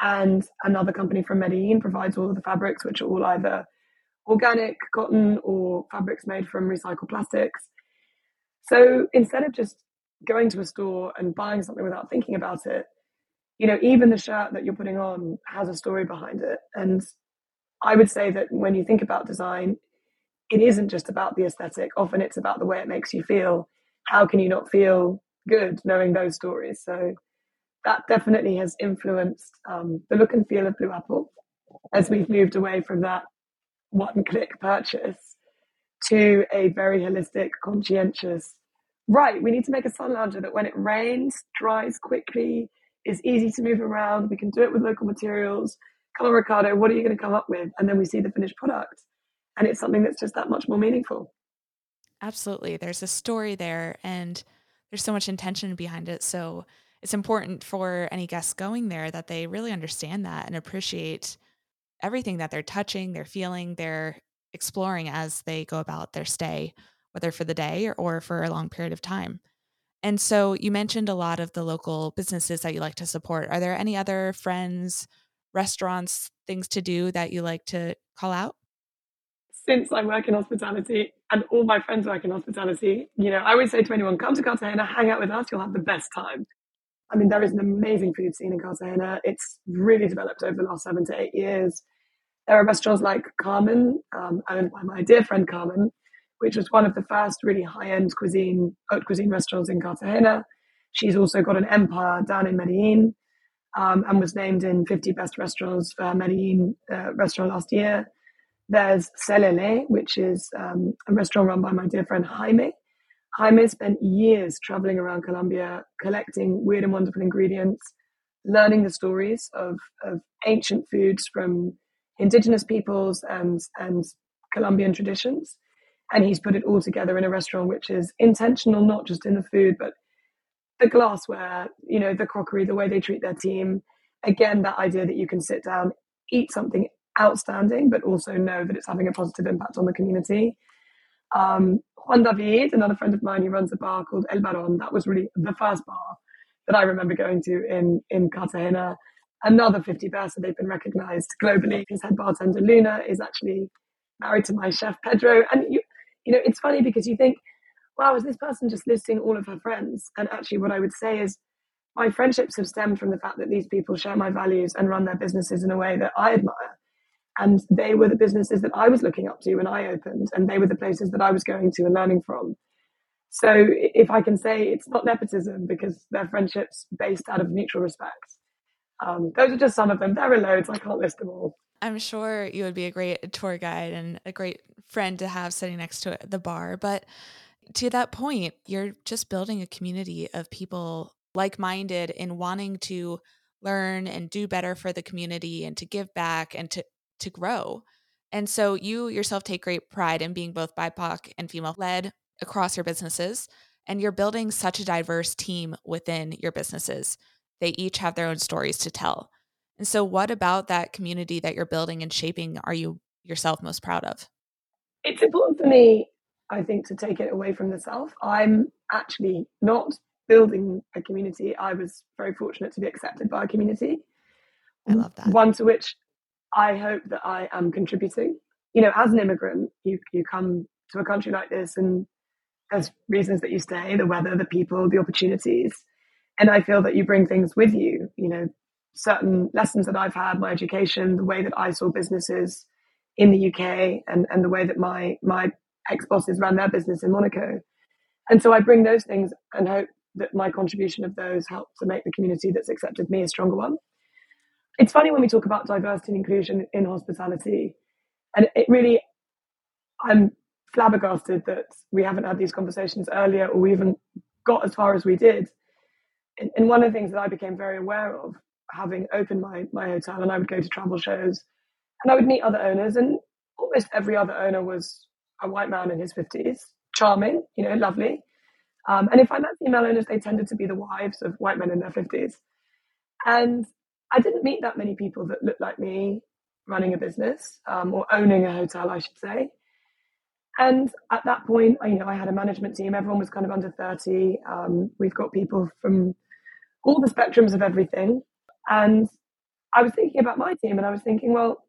Speaker 1: And another company from Medellin provides all of the fabrics, which are all either organic cotton or fabrics made from recycled plastics. So instead of just going to a store and buying something without thinking about it, you know, even the shirt that you're putting on has a story behind it. And I would say that when you think about design, it isn't just about the aesthetic. Often it's about the way it makes you feel. How can you not feel good knowing those stories? So that definitely has influenced um, the look and feel of Blue Apple as we've moved away from that one click purchase to a very holistic, conscientious, right, we need to make a sun lounger that when it rains, dries quickly, is easy to move around. We can do it with local materials. Come on, Ricardo, what are you going to come up with? And then we see the finished product. And it's something that's just that much more meaningful.
Speaker 2: Absolutely. There's a story there and there's so much intention behind it. So it's important for any guests going there that they really understand that and appreciate everything that they're touching, they're feeling, they're exploring as they go about their stay, whether for the day or, or for a long period of time. And so you mentioned a lot of the local businesses that you like to support. Are there any other friends, restaurants, things to do that you like to call out?
Speaker 1: Since I work in hospitality and all my friends work in hospitality, you know, I always say to anyone, come to Cartagena, hang out with us, you'll have the best time. I mean, there is an amazing food scene in Cartagena. It's really developed over the last seven to eight years. There are restaurants like Carmen, um, owned by my dear friend Carmen, which was one of the first really high-end cuisine, haute cuisine restaurants in Cartagena. She's also got an empire down in Medellin um, and was named in 50 best restaurants for Medellin uh, restaurant last year. There's Celele, which is um, a restaurant run by my dear friend Jaime, Jaime spent years traveling around Colombia, collecting weird and wonderful ingredients, learning the stories of, of ancient foods from indigenous peoples and, and Colombian traditions. And he's put it all together in a restaurant which is intentional, not just in the food, but the glassware, you know, the crockery, the way they treat their team. Again, that idea that you can sit down, eat something outstanding, but also know that it's having a positive impact on the community. Um, Juan David, another friend of mine, who runs a bar called El Baron. That was really the first bar that I remember going to in, in Cartagena. Another 50 best, so they've been recognized globally. His head bartender, Luna, is actually married to my chef, Pedro. And, you, you know, it's funny because you think, wow, is this person just listing all of her friends? And actually, what I would say is my friendships have stemmed from the fact that these people share my values and run their businesses in a way that I admire. And they were the businesses that I was looking up to when I opened, and they were the places that I was going to and learning from. So if I can say it's not nepotism because they're friendships based out of mutual respect. Um, those are just some of them. There are loads. I can't list them all.
Speaker 2: I'm sure you would be a great tour guide and a great friend to have sitting next to the bar. But to that point, you're just building a community of people like minded in wanting to learn and do better for the community and to give back and to to grow. And so you yourself take great pride in being both BIPOC and female led across your businesses. And you're building such a diverse team within your businesses. They each have their own stories to tell. And so, what about that community that you're building and shaping are you yourself most proud of?
Speaker 1: It's important for me, I think, to take it away from the self. I'm actually not building a community. I was very fortunate to be accepted by a community.
Speaker 2: I love that.
Speaker 1: One to which I hope that I am contributing. You know, as an immigrant, you you come to a country like this, and there's reasons that you stay: the weather, the people, the opportunities. And I feel that you bring things with you. You know, certain lessons that I've had, my education, the way that I saw businesses in the UK, and and the way that my my ex bosses ran their business in Monaco. And so I bring those things and hope that my contribution of those help to make the community that's accepted me a stronger one it's funny when we talk about diversity and inclusion in hospitality, and it really, I'm flabbergasted that we haven't had these conversations earlier or we even got as far as we did. And, and one of the things that I became very aware of, having opened my, my hotel, and I would go to travel shows, and I would meet other owners, and almost every other owner was a white man in his 50s, charming, you know, lovely. Um, and if I met female owners, they tended to be the wives of white men in their 50s. And I didn't meet that many people that looked like me running a business um, or owning a hotel, I should say. And at that point, you know, I had a management team. Everyone was kind of under 30. Um, we've got people from all the spectrums of everything. And I was thinking about my team and I was thinking, well,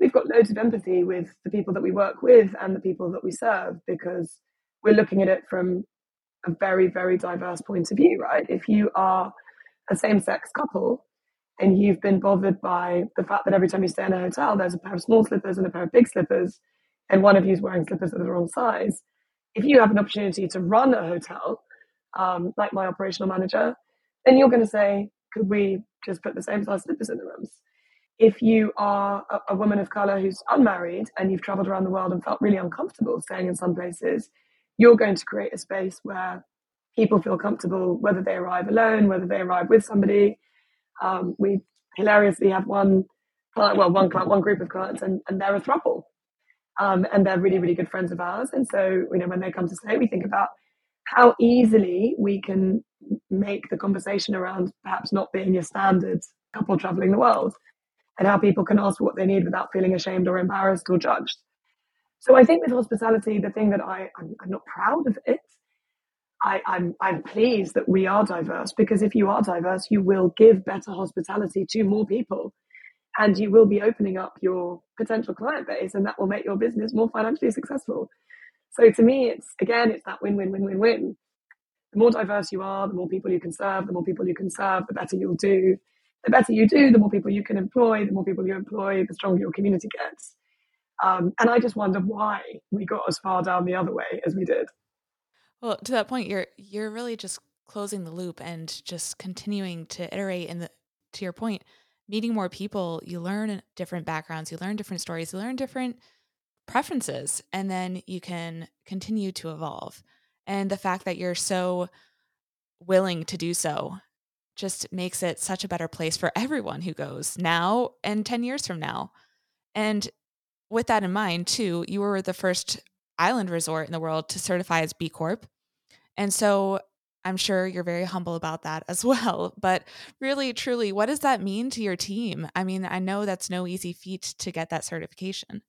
Speaker 1: we've got loads of empathy with the people that we work with and the people that we serve because we're looking at it from a very, very diverse point of view, right? If you are a same sex couple, and you've been bothered by the fact that every time you stay in a hotel, there's a pair of small slippers and a pair of big slippers, and one of you is wearing slippers that are the wrong size. If you have an opportunity to run a hotel, um, like my operational manager, then you're going to say, could we just put the same size slippers in the rooms? If you are a, a woman of color who's unmarried and you've traveled around the world and felt really uncomfortable staying in some places, you're going to create a space where people feel comfortable, whether they arrive alone, whether they arrive with somebody, Um, we hilariously have one client, well, one client, one group of clients, and, and they're a throuple. Um, and they're really, really good friends of ours. And so, you know, when they come to stay, we think about how easily we can make the conversation around perhaps not being your standard couple traveling the world and how people can ask what they need without feeling ashamed or embarrassed or judged. So I think with hospitality, the thing that I, I'm, I'm not proud of it. I, I'm, I'm pleased that we are diverse because if you are diverse, you will give better hospitality to more people and you will be opening up your potential client base and that will make your business more financially successful. So to me, it's again, it's that win, win, win, win, win. The more diverse you are, the more people you can serve, the more people you can serve, the better you'll do. The better you do, the more people you can employ, the more people you employ, the stronger your community gets. Um, and I just wonder why we got as far down the other way as we did.
Speaker 2: Well, to that point, you're you're really just closing the loop and just continuing to iterate. And to your point, meeting more people, you learn different backgrounds, you learn different stories, you learn different preferences, and then you can continue to evolve. And the fact that you're so willing to do so just makes it such a better place for everyone who goes now and 10 years from now. And with that in mind, too, you were the first island resort in the world to certify as B Corp. And so I'm sure you're very humble about that as well. But really, truly, what does that mean to your team? I mean, I know that's no easy feat to get that certification.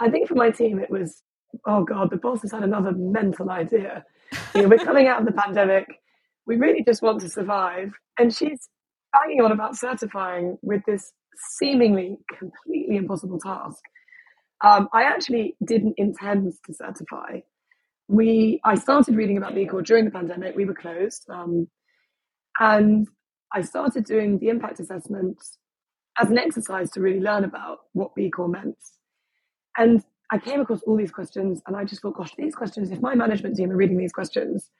Speaker 1: I think for my team, it was, oh God, the boss has had another mental idea. You know, we're coming out of the pandemic. We really just want to survive. And she's banging on about certifying with this seemingly completely impossible task. Um, I actually didn't intend to certify we I started reading about B Corp during the pandemic. We were closed, um, and I started doing the impact assessment as an exercise to really learn about what B Corp meant. And I came across all these questions, and I just thought, gosh, these questions. If my management team are reading these questions,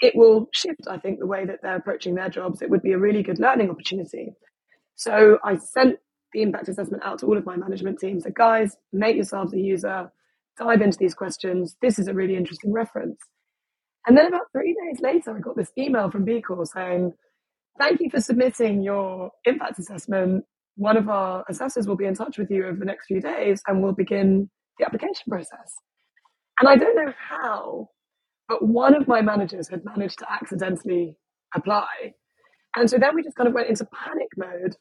Speaker 1: it will shift. I think the way that they're approaching their jobs. It would be a really good learning opportunity. So I sent the impact assessment out to all of my management teams. So guys, make yourselves a user dive into these questions. This is a really interesting reference. And then about three days later, I got this email from B Corp saying, Thank you for submitting your impact assessment. One of our assessors will be in touch with you over the next few days and we'll begin the application process. And I don't know how, but one of my managers had managed to accidentally apply. And so then we just kind of went into panic mode.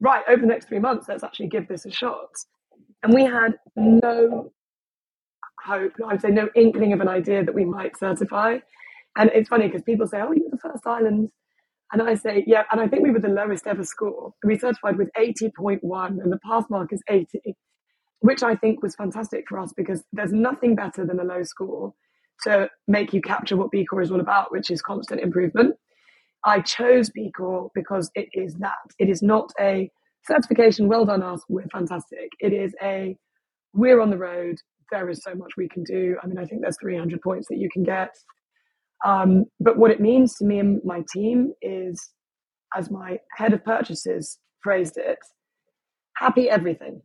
Speaker 1: Right, over the next three months, let's actually give this a shot. And we had no hope, I'd say no inkling of an idea that we might certify. And it's funny because people say, oh, you were the first island. And I say, yeah, and I think we were the lowest ever score. We certified with 80.1 and the pass mark is 80, which I think was fantastic for us because there's nothing better than a low score to make you capture what B Corp is all about, which is constant improvement. I chose B Corp because it is that. It is not a certification, well done us, we're fantastic. It is a, we're on the road, there is so much we can do. I mean, I think there's 300 points that you can get. Um, but what it means to me and my team is, as my head of purchases phrased it, happy everything.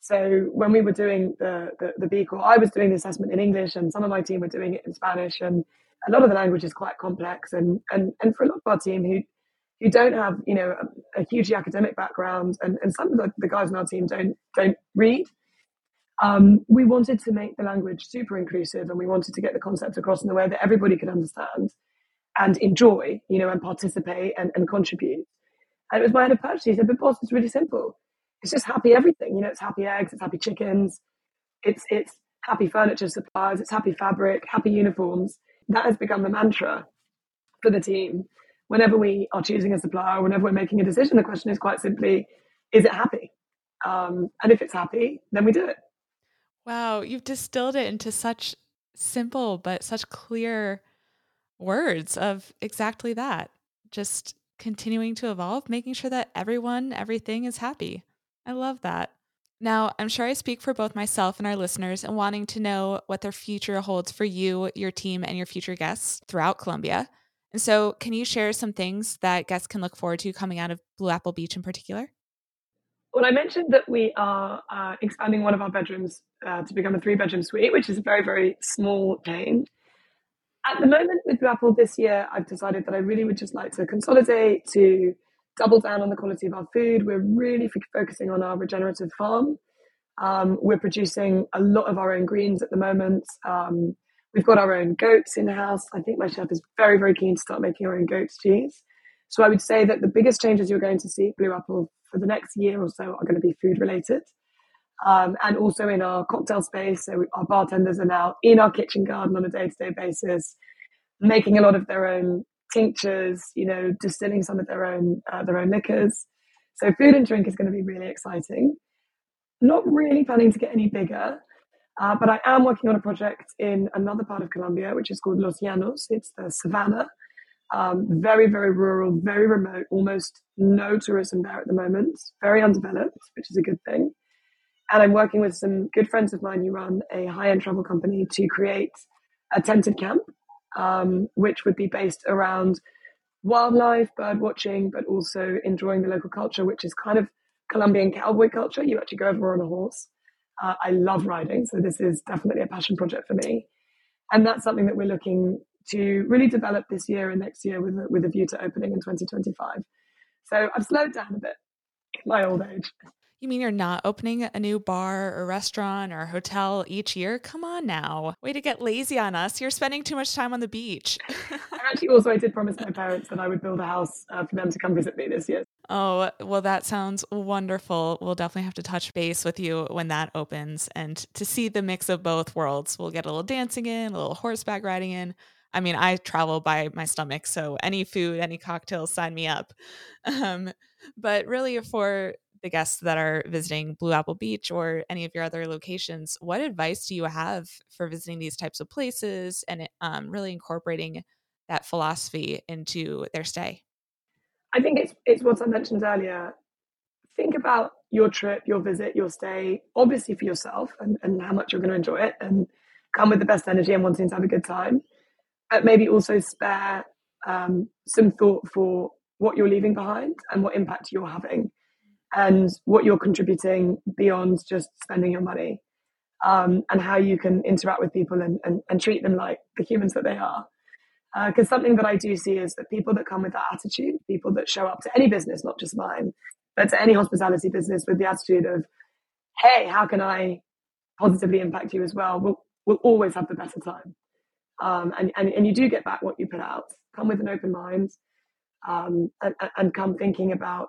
Speaker 1: So when we were doing the, the, the B Corp, I was doing the assessment in English and some of my team were doing it in Spanish and a lot of the language is quite complex and, and, and for a lot of our team who, who don't have, you know, a, a hugely academic background and, and some of the, the guys in our team don't, don't read. Um, we wanted to make the language super inclusive and we wanted to get the concept across in a way that everybody could understand and enjoy, you know, and participate and, and contribute. And it was my head of purchase. He said, but boss, it's really simple. It's just happy everything. You know, it's happy eggs, it's happy chickens, it's it's happy furniture suppliers, it's happy fabric, happy uniforms. That has become the mantra for the team. Whenever we are choosing a supplier, whenever we're making a decision, the question is quite simply, is it happy? Um, and if it's happy, then we do it.
Speaker 2: Wow, you've distilled it into such simple but such clear words of exactly that. Just continuing to evolve, making sure that everyone, everything is happy. I love that. Now, I'm sure I speak for both myself and our listeners in wanting to know what their future holds for you, your team, and your future guests throughout Colombia. And so, can you share some things that guests can look forward to coming out of Blue Apple Beach in particular?
Speaker 1: Well, I mentioned that we are uh, expanding one of our bedrooms uh, to become a three bedroom suite, which is a very, very small change. At the moment with Blue this year, I've decided that I really would just like to consolidate, to double down on the quality of our food. We're really f- focusing on our regenerative farm. Um, we're producing a lot of our own greens at the moment. Um, we've got our own goats in the house. I think my chef is very, very keen to start making our own goat's cheese. So I would say that the biggest changes you're going to see at Blue Apple for the next year or so are going to be food related. Um, and also in our cocktail space. So our bartenders are now in our kitchen garden on a day to day basis, making a lot of their own tinctures, you know, distilling some of their own uh, their own liquors. So food and drink is going to be really exciting. Not really planning to get any bigger, uh, but I am working on a project in another part of Colombia, which is called Los Llanos. It's the savannah. Um, very, very rural, very remote, almost no tourism there at the moment, very undeveloped, which is a good thing. And I'm working with some good friends of mine who run a high end travel company to create a tented camp, um, which would be based around wildlife, bird watching, but also enjoying the local culture, which is kind of Colombian cowboy culture. You actually go over on a horse. Uh, I love riding, so this is definitely a passion project for me. And that's something that we're looking to really develop this year and next year with a, with a view to opening in 2025. So I've slowed down a bit my old age.
Speaker 2: You mean you're not opening a new bar or restaurant or hotel each year? Come on now. Way to get lazy on us. You're spending too much time on the beach.
Speaker 1: I actually also I did promise my parents that I would build a house uh, for them to come visit me this year.
Speaker 2: Oh, well, that sounds wonderful. We'll definitely have to touch base with you when that opens and to see the mix of both worlds. We'll get a little dancing in, a little horseback riding in. I mean, I travel by my stomach, so any food, any cocktails, sign me up. Um, but really, for the guests that are visiting Blue Apple Beach or any of your other locations, what advice do you have for visiting these types of places and um, really incorporating that philosophy into their stay?
Speaker 1: I think it's it's what I mentioned earlier. Think about your trip, your visit, your stay, obviously for yourself and, and how much you're going to enjoy it and come with the best energy and wanting to have a good time. But maybe also spare um, some thought for what you're leaving behind and what impact you're having and what you're contributing beyond just spending your money um, and how you can interact with people and, and, and treat them like the humans that they are. Because uh, something that I do see is that people that come with that attitude, people that show up to any business, not just mine, but to any hospitality business with the attitude of, hey, how can I positively impact you as well, will will always have the better time. Um, and, and, and you do get back what you put out. Come with an open mind um, and, and come thinking about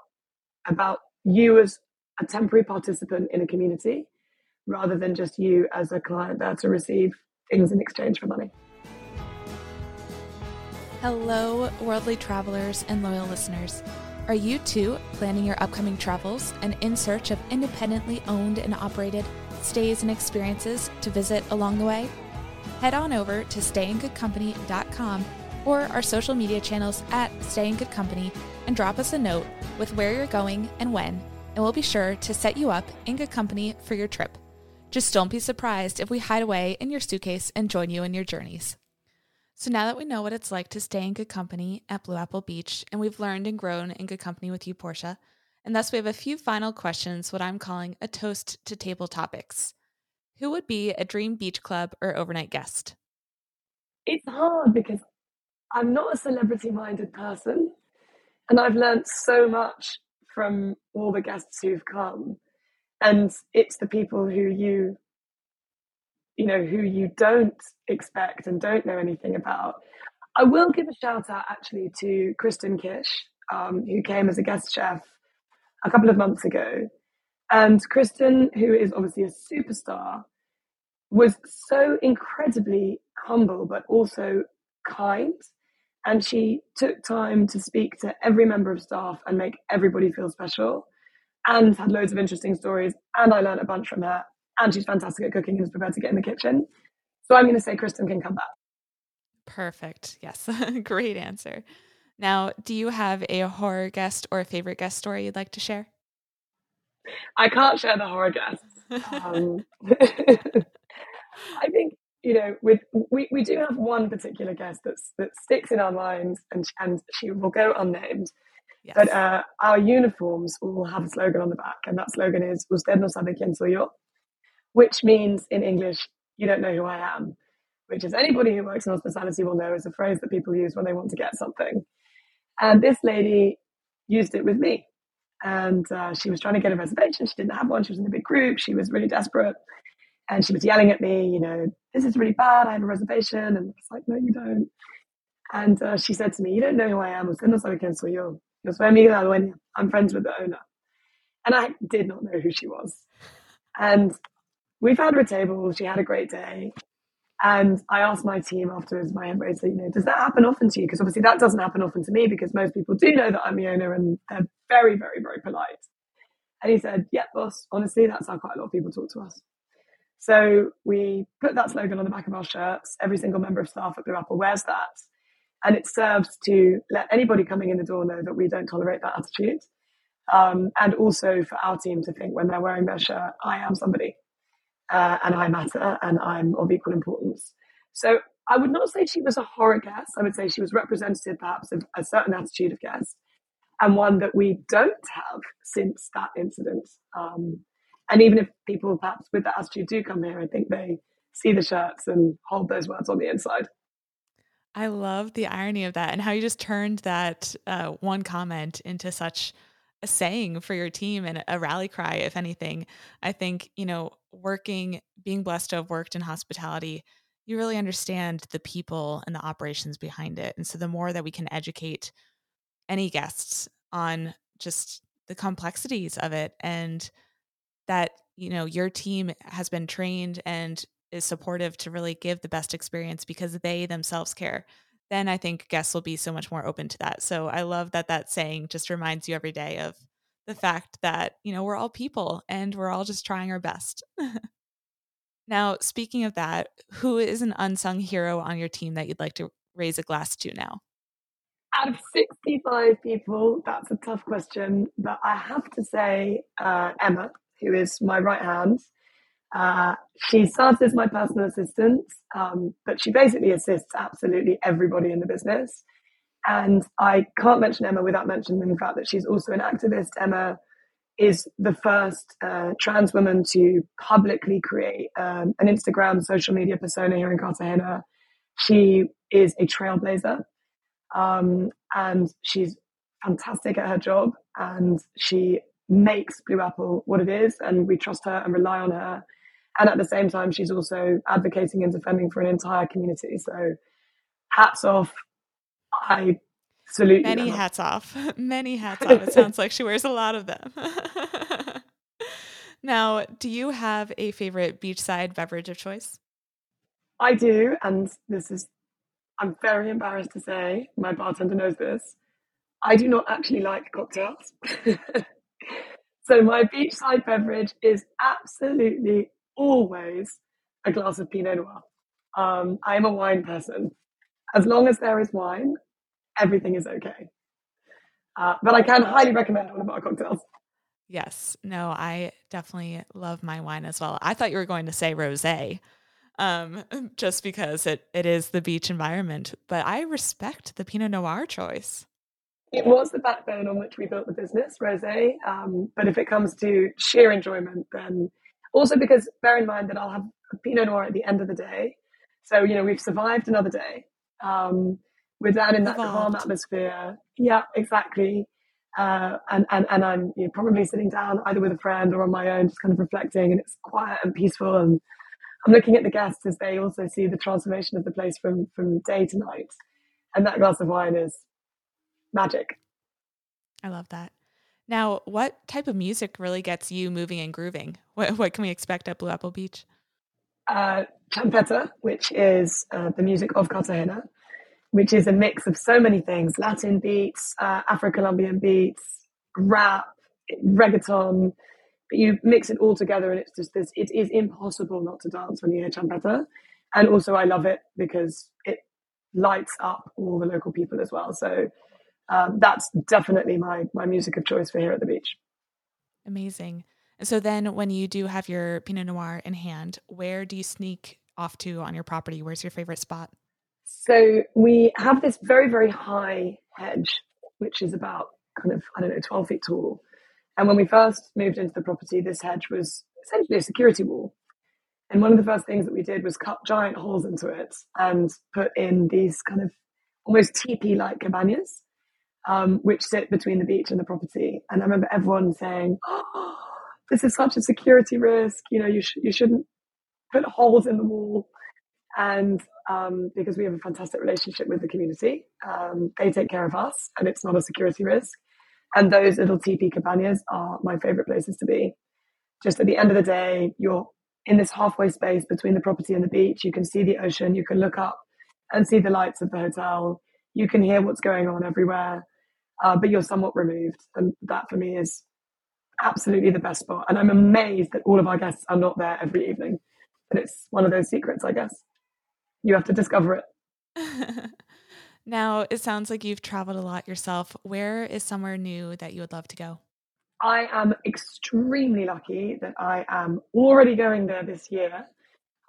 Speaker 1: about you as a temporary participant in a community rather than just you as a client there to receive things in exchange for money.
Speaker 2: Hello, worldly travelers and loyal listeners. Are you too planning your upcoming travels and in search of independently owned and operated stays and experiences to visit along the way? Head on over to stayingoodcompany.com or our social media channels at Stay and drop us a note with where you're going and when, and we'll be sure to set you up in good company for your trip. Just don't be surprised if we hide away in your suitcase and join you in your journeys. So now that we know what it's like to stay in good company at Blue Apple Beach, and we've learned and grown in good company with you, Portia, and thus we have a few final questions, what I'm calling a toast to table topics. Who would be a dream beach club or overnight guest?
Speaker 1: It's hard because I'm not a celebrity minded person. And I've learned so much from all the guests who've come. And it's the people who you, you know, who you don't expect and don't know anything about. I will give a shout out actually to Kristen Kish, um, who came as a guest chef a couple of months ago. And Kristen, who is obviously a superstar, was so incredibly humble, but also kind and she took time to speak to every member of staff and make everybody feel special and had loads of interesting stories. And I learned a bunch from her. And she's fantastic at cooking and is prepared to get in the kitchen. So I'm going to say Kristen can come back.
Speaker 2: Perfect. Yes. Great answer. Now, do you have a horror guest or a favorite guest story you'd like to share?
Speaker 1: I can't share the horror guest. Um, I think you know, with we, we do have one particular guest that's that sticks in our minds, and and she will go unnamed. Yes. But uh, our uniforms all have a slogan on the back, and that slogan is "Usted no sabe quién soy yo," which means in English, "You don't know who I am," which is anybody who works in hospitality will know is a phrase that people use when they want to get something. And this lady, used it with me. And uh, she was trying to get a reservation. She didn't have one. She was in a big group. She was really desperate. And she was yelling at me, you know, this is really bad. I have a reservation. And I was like, no, you don't. And uh, she said to me, you don't know who I am. Usted no sabe yo. I'm friends with the owner. And I did not know who she was. And we found her a table. She had a great day. And I asked my team afterwards, my embracer, you know, does that happen often to you? Because obviously that doesn't happen often to me because most people do know that I'm the owner and they're very, very, very polite. And he said, yeah, boss, honestly, that's how quite a lot of people talk to us. So we put that slogan on the back of our shirts. Every single member of staff at Blue Apple wears that. And it serves to let anybody coming in the door know that we don't tolerate that attitude. Um, and also for our team to think when they're wearing their shirt, I am somebody uh, and I matter and I'm of equal importance. So I would not say she was a horror guest. I would say she was representative perhaps of a certain attitude of guest and one that we don't have since that incident. Um, and even if people perhaps with that attitude do come here, I think they see the shirts and hold those words on the inside.
Speaker 2: I love the irony of that and how you just turned that uh, one comment into such a saying for your team and a rally cry, if anything. I think, you know, working, being blessed to have worked in hospitality, you really understand the people and the operations behind it. And so the more that we can educate any guests on just the complexities of it and that, you know, your team has been trained and is supportive to really give the best experience because they themselves care then I think guests will be so much more open to that. So I love that that saying just reminds you every day of the fact that, you know, we're all people and we're all just trying our best. now, speaking of that, who is an unsung hero on your team that you'd like to raise a glass to now?
Speaker 1: Out of 65 people, that's a tough question, but I have to say uh, Emma, who is my right hand. Uh, she starts as my personal assistant, um, but she basically assists absolutely everybody in the business. And I can't mention Emma without mentioning the fact that she's also an activist. Emma is the first uh, trans woman to publicly create um, an Instagram social media persona here in Cartagena. She is a trailblazer um, and she's fantastic at her job and she makes Blue Apple what it is. And we trust her and rely on her and at the same time, she's also advocating and defending for an entire community. So hats off. I salute
Speaker 2: Many you. hats off. Many hats off. It sounds like she wears a lot of them. now, do you have a favorite beachside beverage of choice?
Speaker 1: I do. And this is, I'm very embarrassed to say, my bartender knows this. I do not actually like cocktails. so my beachside beverage is absolutely always a glass of Pinot Noir. Um, I'm a wine person. As long as there is wine, everything is okay. Uh, but I can highly recommend one of our cocktails.
Speaker 2: Yes. No, I definitely love my wine as well. I thought you were going to say rosé, um, just because it, it is the beach environment. But I respect the Pinot Noir choice.
Speaker 1: It was the backbone on which we built the business, rosé. Um, but if it comes to sheer enjoyment, then also, because bear in mind that I'll have a Pinot Noir at the end of the day. So, you know, we've survived another day. Um, we're down in that calm atmosphere. Yeah, exactly. Uh, and, and, and I'm you know, probably sitting down either with a friend or on my own, just kind of reflecting, and it's quiet and peaceful. And I'm looking at the guests as they also see the transformation of the place from, from day to night. And that glass of wine is magic.
Speaker 2: I love that. Now, what type of music really gets you moving and grooving? What, what can we expect at Blue Apple Beach?
Speaker 1: Uh, champeta, which is uh, the music of Cartagena, which is a mix of so many things Latin beats, uh, Afro Colombian beats, rap, reggaeton. But you mix it all together, and it's just this it is impossible not to dance when you hear champeta. And also, I love it because it lights up all the local people as well. So um, that's definitely my my music of choice for here at the beach.
Speaker 2: Amazing. So then, when you do have your Pinot Noir in hand, where do you sneak off to on your property? Where's your favorite spot?
Speaker 1: So we have this very very high hedge, which is about kind of I don't know twelve feet tall. And when we first moved into the property, this hedge was essentially a security wall. And one of the first things that we did was cut giant holes into it and put in these kind of almost teepee like cabanas um, which sit between the beach and the property. And I remember everyone saying, oh, "This is such a security risk. You know, you sh- you shouldn't put holes in the wall." And um, because we have a fantastic relationship with the community, um, they take care of us, and it's not a security risk. And those little teepee cabanas are my favorite places to be. Just at the end of the day, you're in this halfway space between the property and the beach. You can see the ocean. You can look up and see the lights of the hotel. You can hear what's going on everywhere, uh, but you're somewhat removed. And that for me is absolutely the best spot. And I'm amazed that all of our guests are not there every evening. But it's one of those secrets, I guess. You have to discover it.
Speaker 2: now, it sounds like you've traveled a lot yourself. Where is somewhere new that you would love to go?
Speaker 1: I am extremely lucky that I am already going there this year.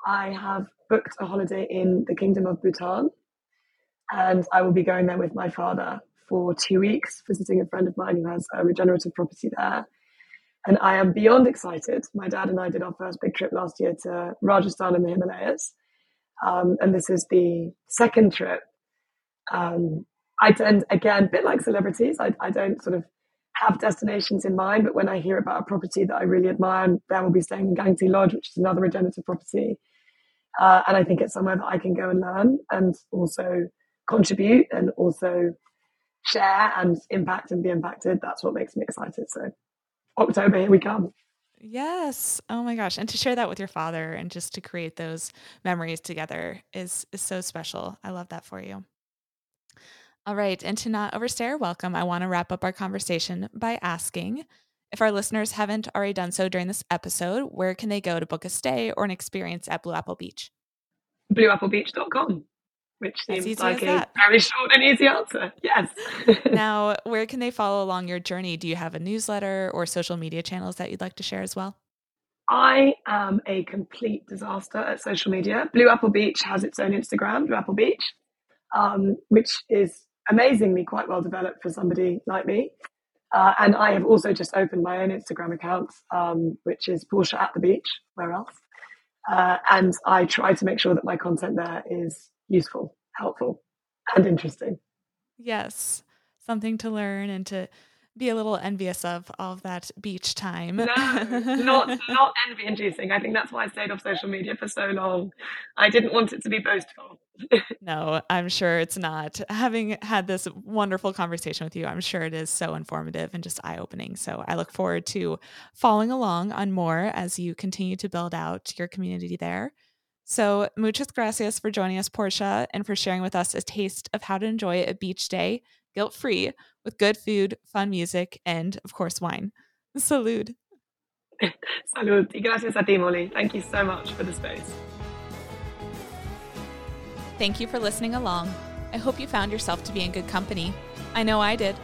Speaker 1: I have booked a holiday in the Kingdom of Bhutan, and I will be going there with my father for two weeks, visiting a friend of mine who has a regenerative property there. And I am beyond excited. My dad and I did our first big trip last year to Rajasthan and the Himalayas. Um, and this is the second trip. Um, I tend, again, a bit like celebrities, I, I don't sort of have destinations in mind, but when I hear about a property that I really admire, then we'll be staying in Gangtey Lodge, which is another regenerative property. Uh, and I think it's somewhere that I can go and learn and also contribute and also share and impact and be impacted. That's what makes me excited. So, October, here we come.
Speaker 2: Yes. Oh my gosh. And to share that with your father and just to create those memories together is is so special. I love that for you. All right. And to not overstay our welcome, I want to wrap up our conversation by asking if our listeners haven't already done so during this episode, where can they go to book a stay or an experience at Blue Apple Beach?
Speaker 1: BlueAppleBeach.com, which seems like a very short and easy answer. Yes.
Speaker 2: now, where can they follow along your journey? Do you have a newsletter or social media channels that you'd like to share as well?
Speaker 1: I am a complete disaster at social media. Blue Apple Beach has its own Instagram, Blue Apple Beach, um, which is amazingly quite well developed for somebody like me. Uh, and I have also just opened my own Instagram account, um, which is Portia at the beach. Where else? Uh, and I try to make sure that my content there is useful, helpful, and interesting.
Speaker 2: Yes, something to learn and to be a little envious of all of that beach time. No,
Speaker 1: not not envy inducing. I think that's why I stayed off social media for so long. I didn't want it to be boastful.
Speaker 2: no, I'm sure it's not. Having had this wonderful conversation with you, I'm sure it is so informative and just eye opening. So I look forward to following along on more as you continue to build out your community there. So, muchas gracias for joining us, Portia, and for sharing with us a taste of how to enjoy a beach day guilt free with good food, fun music, and of course, wine. Salud.
Speaker 1: Salud. Y gracias a ti, Molly. Thank you so much for the space.
Speaker 2: Thank you for listening along. I hope you found yourself to be in good company. I know I did.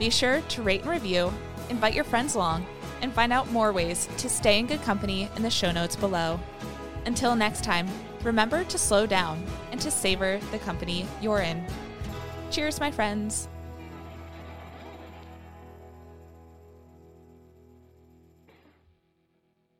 Speaker 2: Be sure to rate and review, invite your friends along, and find out more ways to stay in good company in the show notes below. Until next time, remember to slow down and to savor the company you're in. Cheers, my friends.